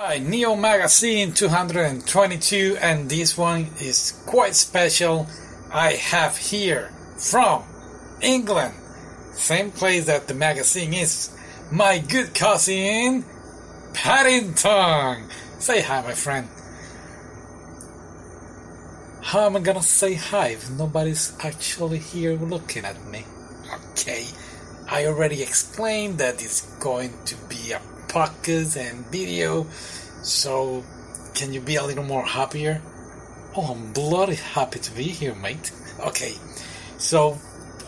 Hi, Neo Magazine 222, and this one is quite special. I have here from England, same place that the magazine is, my good cousin Paddington. Say hi, my friend. How am I gonna say hi if nobody's actually here looking at me? Okay, I already explained that it's going to be a podcast and video. So, can you be a little more happier? Oh, I'm bloody happy to be here, mate. Okay, so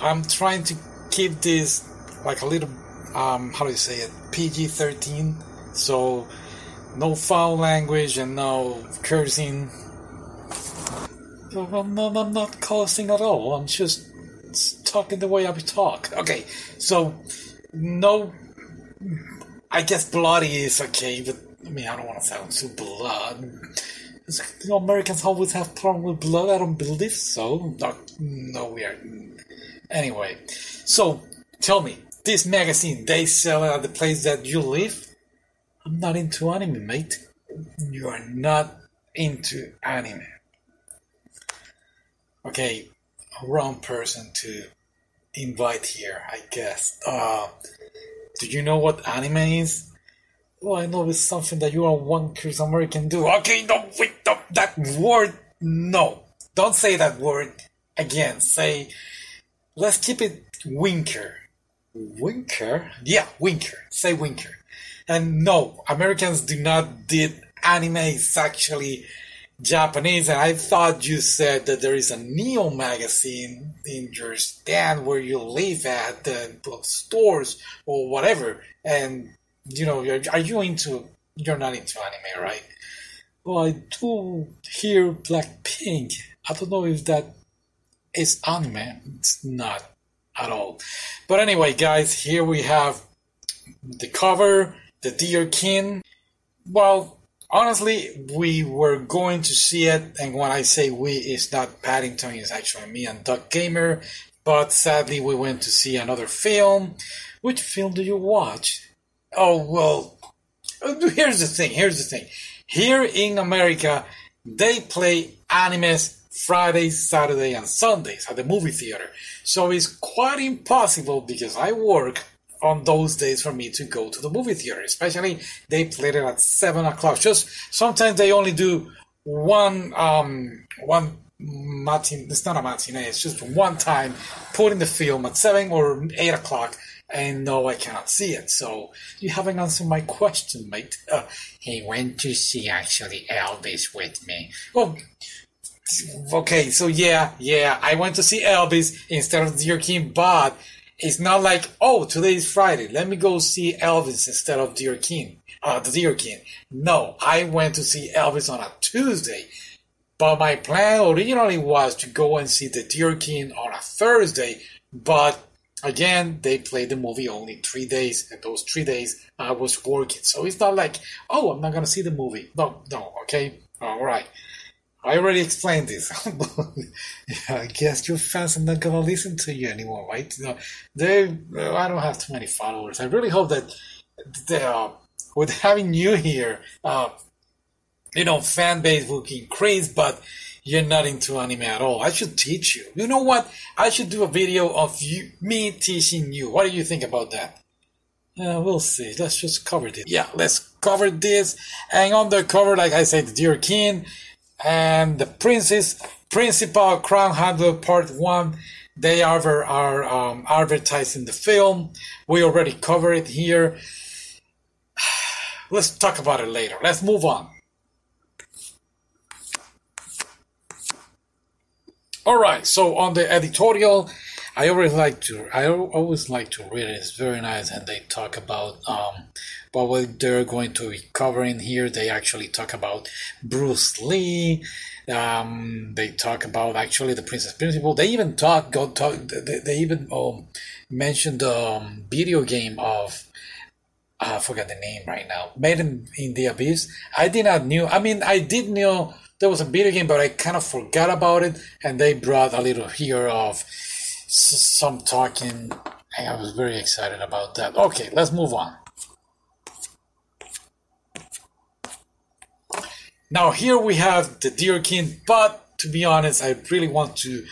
I'm trying to keep this like a little, um, how do you say it, PG 13. So, no foul language and no cursing. I'm not, I'm not cursing at all. I'm just talking the way I talk. Okay, so no I guess bloody is okay, but I mean, I don't want to sound too blood. Know, Americans always have problem with blood. I don't believe so. No, no, we are. Anyway, so tell me, this magazine they sell at the place that you live? I'm not into anime, mate. You are not into anime. Okay, wrong person to invite here, I guess. Uh, do you know what anime is? Well, I know it's something that you are one curious American do. Okay, don't wait, don't, that word, no. Don't say that word again. Say, let's keep it winker. Winker? Yeah, winker. Say winker. And no, Americans do not did anime. It's actually Japanese, and I thought you said that there is a Neo magazine in your stand where you live at the stores or whatever. And you know, are you into? You're not into anime, right? Well, I do hear Blackpink. I don't know if that is anime. It's not at all. But anyway, guys, here we have the cover, the Deer King. Well, honestly, we were going to see it, and when I say we, it's not Paddington, it's actually me and Doug Gamer. But sadly, we went to see another film. Which film do you watch? Oh, well, here's the thing, here's the thing. Here in America, they play animes Fridays, Saturday, and Sundays at the movie theater. So it's quite impossible because I work on those days for me to go to the movie theater. Especially they played it at seven o'clock. Just sometimes they only do one um one matinee. It's not a matinee. It's just one time putting the film at seven or eight o'clock. And no, I cannot see it. So you haven't answered my question, mate. Uh, he went to see actually Elvis with me. Well, okay, so yeah, yeah, I went to see Elvis instead of Deer King, but it's not like, oh, today is Friday. Let me go see Elvis instead of Deer King. Uh, the Deer King. No, I went to see Elvis on a Tuesday. But my plan originally was to go and see the Deer King on a Thursday. But again, they played the movie only three days. And those three days I was working. So it's not like, oh, I'm not going to see the movie. No, no, okay? All right. I already explained this. I guess your fans are not gonna listen to you anymore, right? You know, they, I don't have too many followers. I really hope that they, uh, with having you here, uh, you know, fan base will increase, but you're not into anime at all. I should teach you. You know what? I should do a video of you, me teaching you. What do you think about that? Uh, we'll see. Let's just cover this. Yeah, let's cover this. And on the cover, like I said, Deer King and the Princess Principal Crown Handler Part One. They are are um, advertising the film. We already covered it here. Let's talk about it later. Let's move on. All right. So on the editorial, I always like to. I always like to read it. It's very nice, and they talk about um, but what they're going to be covering here, they actually talk about Bruce Lee. Um, they talk about actually the Princess Principal. They even talk, go talk. They, they even um, mentioned the um, video game of I forgot the name right now. Made in, in the Abyss. I did not knew. I mean, I did know there was a video game, but I kind of forgot about it. And they brought a little here of some talking, I was very excited about that. Okay, let's move on. Now here we have the Deer King, but to be honest, I really want to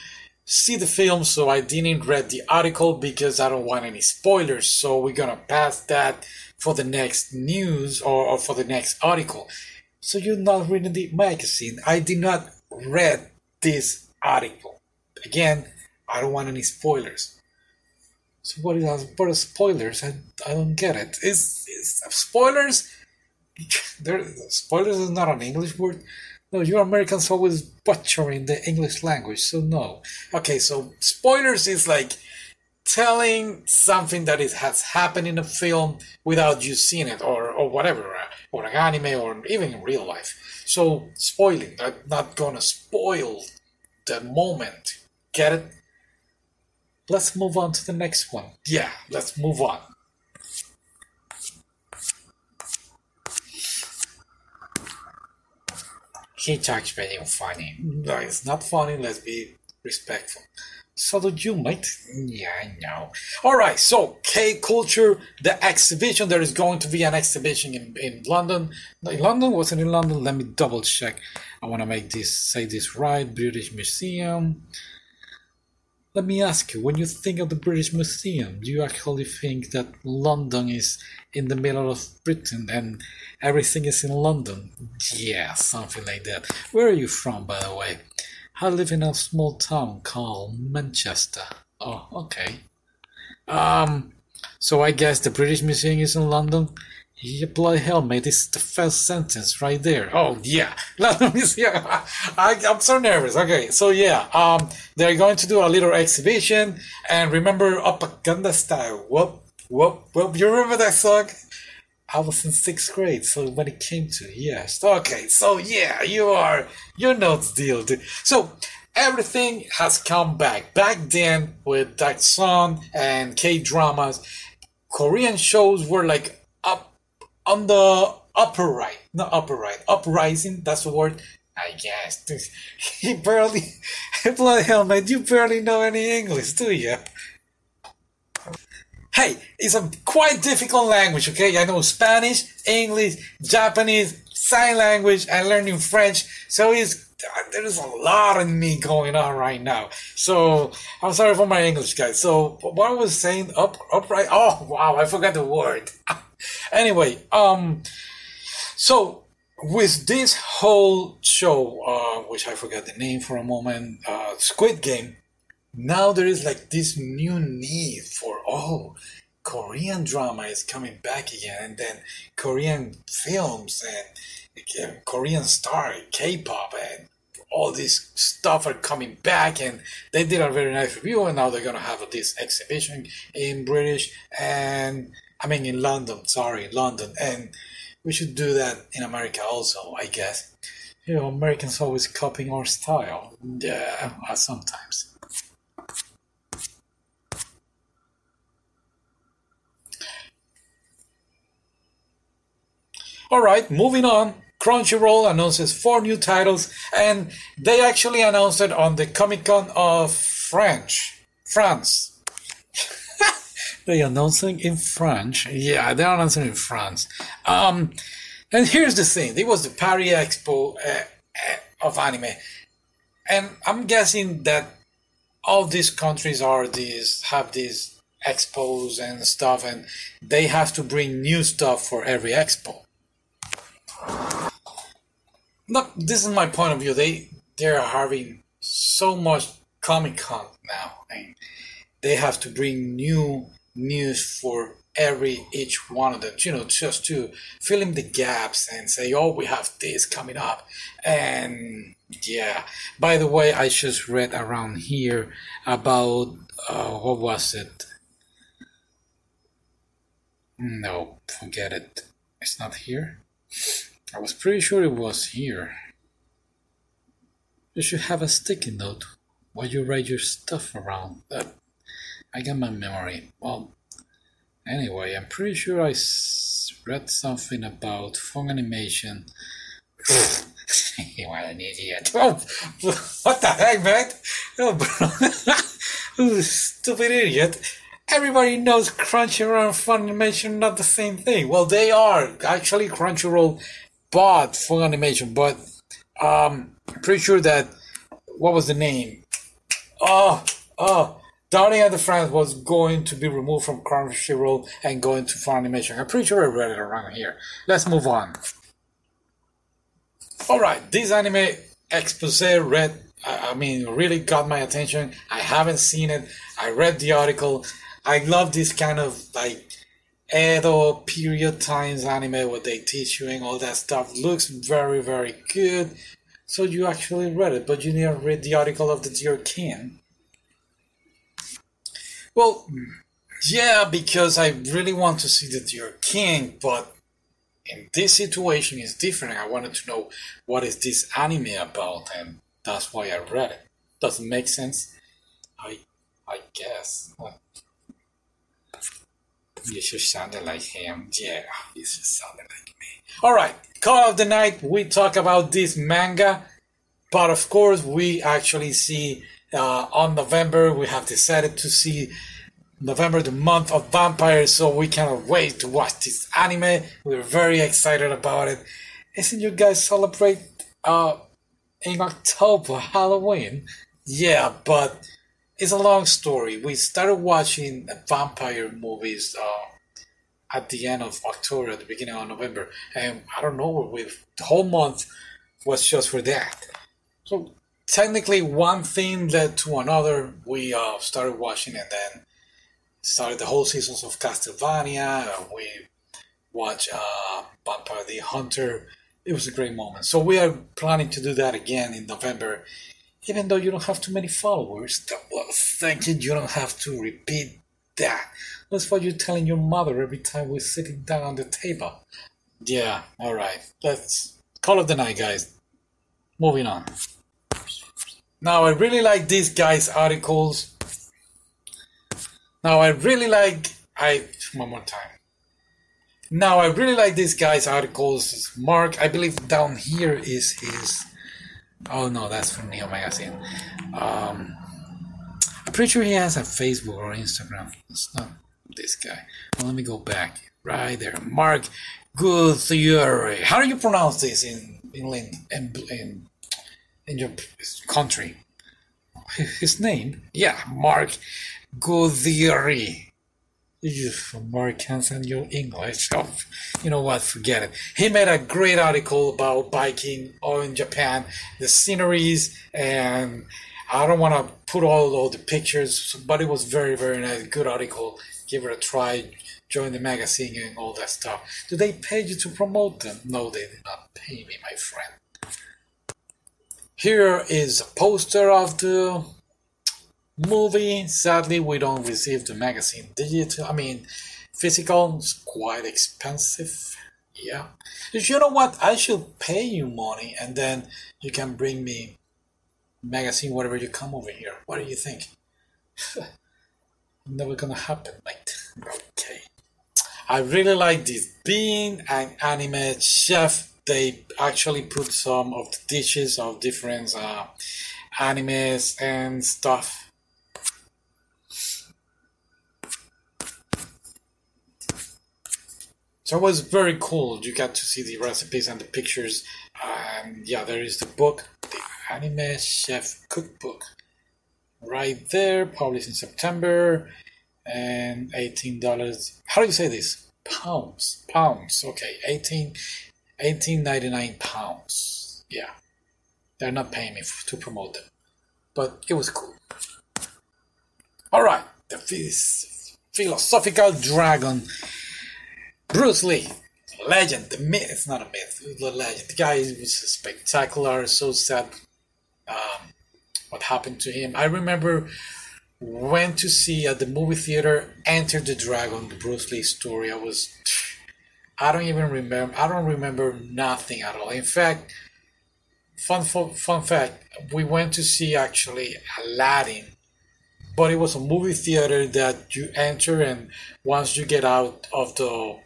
see the film, so I didn't read the article because I don't want any spoilers. So we're gonna pass that for the next news or, or for the next article. So you're not reading the magazine. I did not read this article. Again, I don't want any spoilers. So what is what are spoilers? I, I don't get it. Is is spoilers? There spoilers is not an English word. No, you Americans always butchering the English language, so no. Okay, so spoilers is like telling something that it has happened in a film without you seeing it or, or whatever, uh, or an anime or even in real life. So spoiling, I'm not gonna spoil the moment. Get it? Let's move on to the next one. Yeah, let's move on. He talks very funny. No, it's not funny, let's be respectful. So did you, mate? Yeah, I know. Alright, so K Culture, the exhibition. There is going to be an exhibition in, in London. In London? Was it in London? Let me double check. I want to make this, say this right. British Museum. Let me ask you, when you think of the British Museum, do you actually think that London is in the middle of Britain and everything is in London? Yeah, something like that. Where are you from, by the way? I live in a small town called Manchester. Oh, okay. Um, so I guess the British Museum is in London. Yeah, bloody hell, mate! This is the first sentence right there. Oh yeah, London Museum. I, I'm so nervous. Okay, so yeah, um, they're going to do a little exhibition, and remember Oppa Gangnam Style. Whoop, whoop, whoop. You remember that song? I was in sixth grade, so when it came to yes, okay, so yeah, you are you know the deal, dude. So everything has come back. Back then with that song and K dramas, Korean shows were like on the upper right, not upper right, uprising. That's the word. I guess. He barely, bloody hell, man, you barely know any English, do you? Hey, it's a quite difficult language, okay? I know Spanish, English, Japanese, sign language, and learning French. So it's there's a lot of me going on right now. So I'm sorry for my English, guys. So what I was saying, up, upright. Oh wow, I forgot the word. anyway, um, so with this whole show, uh, which I forgot the name for a moment, uh, Squid Game now there is like this new need for oh korean drama is coming back again and then korean films and korean star k-pop and all this stuff are coming back and they did a very nice review and now they're gonna have this exhibition in british and i mean in london sorry london and we should do that in america also i guess you know americans always copying our style yeah uh, sometimes All right, moving on. Crunchyroll announces four new titles, and they actually announced it on the Comic Con of French, France. They are announcing in French. Yeah, they're announcing in France. Um, and here's the thing: it was the Paris Expo uh, of anime, and I'm guessing that all these countries are these have these expos and stuff, and they have to bring new stuff for every expo. Look, this is my point of view. They they're having so much Comic Con now, and they have to bring new news for every each one of them. You know, just to fill in the gaps and say, "Oh, we have this coming up," and yeah. By the way, I just read around here about uh, what was it? No, forget it. It's not here. I was pretty sure it was here. You should have a sticky note while you write your stuff around, but I got my memory. Well, anyway, I'm pretty sure I read something about phone animation. what an idiot. Oh, what the heck, man? Oh, Stupid idiot. Everybody knows Crunchyroll and Funimation are not the same thing. Well, they are. Actually, Crunchyroll bought Funimation, but um, pretty sure that what was the name? Oh, oh, Darling in the Franxx was going to be removed from Crunchyroll and going to Funimation. I'm pretty sure I read it around here. Let's move on. All right, this anime expose read. I mean, really got my attention. I haven't seen it. I read the article. I love this kind of like Edo period times anime where they teach you and all that stuff. Looks very, very good. So you actually read it, but you didn't read the article of the Deer King. Well, hmm. yeah, because I really want to see the Deer King, but in this situation it's different. I wanted to know what is this anime about, and that's why I read it. Does it make sense? I I guess. You should sound like him. Yeah, you should sound like me. Alright, call of the night. We talk about this manga. But of course, we actually see uh, on November, we have decided to see November, the month of vampires, so we cannot wait to watch this anime. We're very excited about it. Isn't you guys celebrate uh, in October Halloween? Yeah, but it's a long story. We started watching vampire movies uh, at the end of October, at the beginning of November, and I don't know, we the whole month was just for that. So technically, one thing led to another. We uh, started watching, and then started the whole seasons of Castlevania. We watched uh, Vampire the Hunter. It was a great moment. So we are planning to do that again in November even though you don't have too many followers. Well, thank you, you don't have to repeat that. That's what you're telling your mother every time we're sitting down on the table. Yeah, alright. Let's call it the night, guys. Moving on. Now, I really like these guys' articles. Now, I really like. I. One more time. Now, I really like these guy's articles. Mark, I believe down here is his Oh no, that's from Neo Magazine. Um, I'm pretty sure he has a Facebook or Instagram. It's not this guy. Well, let me go back. Right there, Mark Guthieri. How do you pronounce this in in in, in your country? His name? Yeah, Mark Guthieri you Americans and your English. Oh, you know what? Forget it. He made a great article about biking all in Japan, the sceneries, and I don't want to put all, all the pictures, but it was very, very nice. Good article. Give it a try. Join the magazine and all that stuff. Do they pay you to promote them? No, they did not pay me, my friend. Here is a poster of the movie. Sadly, we don't receive the magazine digital. I mean, physical is quite expensive. Yeah. If you know what? I should pay you money and then you can bring me magazine whatever you come over here. What do you think? Never gonna happen, mate. Okay. I really like this. Being an anime chef, they actually put some of the dishes of different uh, animes and stuff So it was very cool. You got to see the recipes and the pictures. And yeah, there is the book, the Anime Chef Cookbook. Right there, published in September. And $18. How do you say this? Pounds. Pounds. Okay. 18 1899 pounds. Yeah. They're not paying me to promote them. But it was cool. Alright. The philosophical dragon Bruce Lee, legend, the myth. It's not a myth, the legend. The guy was spectacular. So sad um, what happened to him. I remember went to see at the movie theater Enter the Dragon, the Bruce Lee story. I was, I don't even remember. I don't remember nothing at all. In fact, fun fun fact, we went to see actually Aladdin but it was a movie theater that you enter and once you get out of the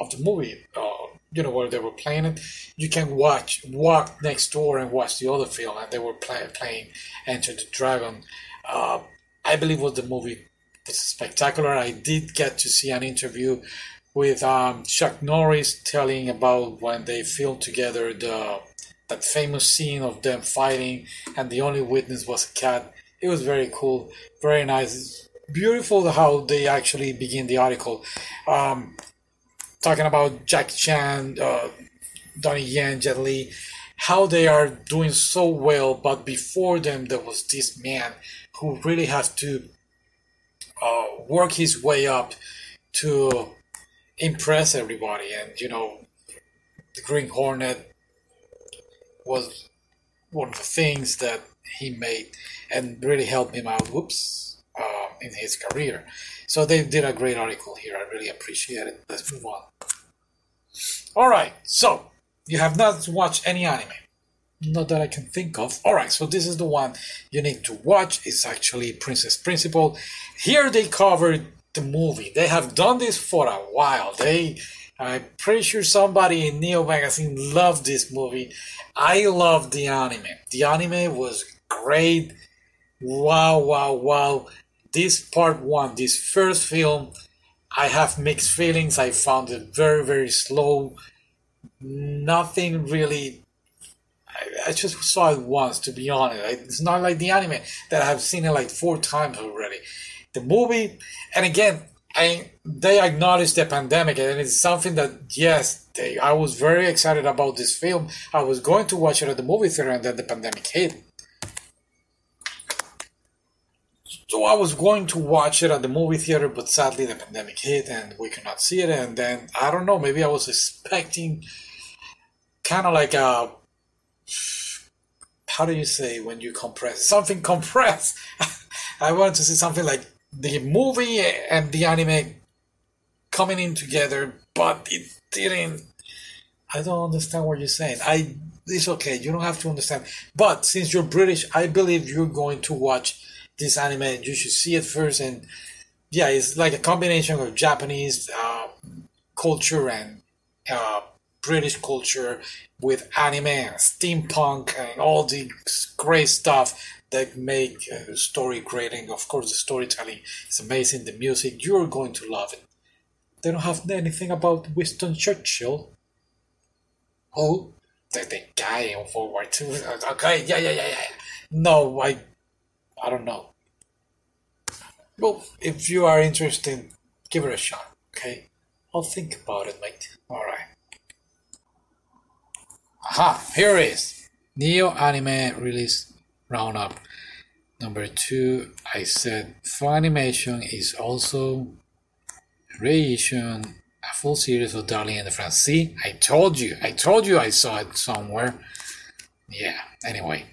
of the movie, uh, you know, where they were playing it, you can watch, walk next door and watch the other film, and they were play, playing Enter the Dragon. Uh, I believe was the movie was spectacular. I did get to see an interview with um, Chuck Norris telling about when they filmed together the that famous scene of them fighting, and the only witness was a cat. It was very cool, very nice, beautiful how they actually begin the article, um, talking about Jackie Chan, uh, Donnie Yen, Jet Li, how they are doing so well, but before them there was this man who really has to uh, work his way up to impress everybody, and you know, the Green Hornet was one of the things that he made and really helped him out. Whoops, uh, in his career. So they did a great article here. I really appreciate it. Let's move on. All right, so you have not watched any anime. Not that I can think of. All right, so this is the one you need to watch. It's actually Princess Principal. Here they covered the movie. They have done this for a while. They, I'm pretty sure somebody in Neo Magazine loved this movie. I love the anime. The anime was great. Wow, wow, wow. This part one, this first film, I have mixed feelings. I found it very, very slow. Nothing really. I, I just saw it once, to be honest. It's not like the anime that I've seen it like four times already. The movie, and again, I they acknowledged the pandemic, and it's something that yes, they, I was very excited about this film. I was going to watch it at the movie theater, and then the pandemic hit. So I was going to watch it at the movie theater, but sadly the pandemic hit and we could not see it. And then I don't know, maybe I was expecting kind of like a how do you say when you compress something compressed? I wanted to see something like the movie and the anime coming in together, but it didn't. I don't understand what you're saying. I it's okay. You don't have to understand. But since you're British, I believe you're going to watch this anime. You should see it first. And yeah, it's like a combination of Japanese uh, culture and uh, British culture with anime and steampunk and all the great stuff that make uh, story creating. Of course, the storytelling is amazing. The music, you're going to love it. They don't have anything about Winston Churchill. Oh, the, the guy in World War II. Okay, yeah, yeah, yeah, yeah. No, I, I don't know. Well, if you are interested, give it a shot. Okay, I'll think about it, mate. All right. Aha, here it is. Neo Anime Release Roundup. Number two, I said Funimation is also reissue a full series of Darling in the Franxx. See, I told you, I told you I saw it somewhere. Yeah, anyway.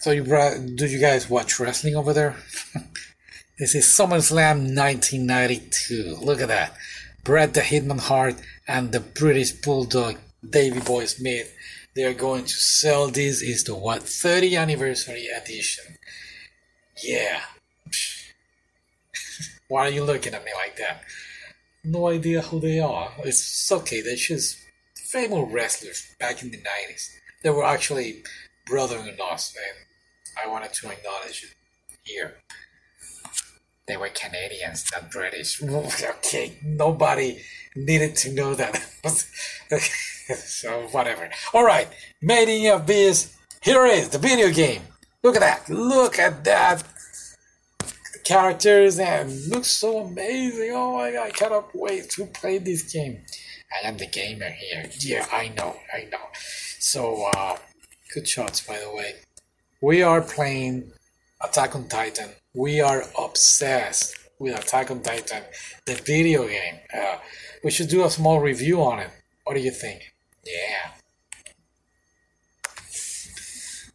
So you brought, do you guys watch wrestling over there? this is SummerSlam 1992. Look at that. Bret the Hitman Hart and the British Bulldog Davey Boy Smith. They are going to sell this is the what 30 anniversary edition. Yeah. Why are you looking at me like that? No idea who they are. It's okay, they're just famous wrestlers back in the 90s. They were actually brother in laws, and I wanted to acknowledge it here. They were Canadians, not British. okay, nobody needed to know that. so, whatever. Alright, Made in Abyss. Here it is, the video game. Look at that. Look at that characters and looks so amazing. Oh my god, I cannot wait to play this game. I am the gamer here. Yeah, I know, I know. So, uh, good shots, by the way. We are playing Attack on Titan. We are obsessed with Attack on Titan, the video game. Uh, we should do a small review on it. What do you think? Yeah.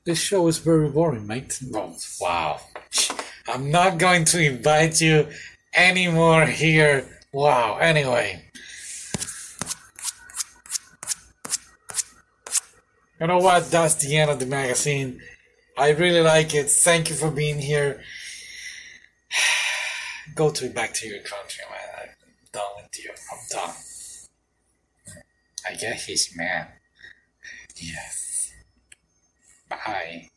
This show is very boring, mate. Wow. I'm not going to invite you anymore here. Wow, anyway. You know what? That's the end of the magazine. I really like it. Thank you for being here. Go to back to your country, man. I'm done with you. I'm done. I get his man. Yes. Bye.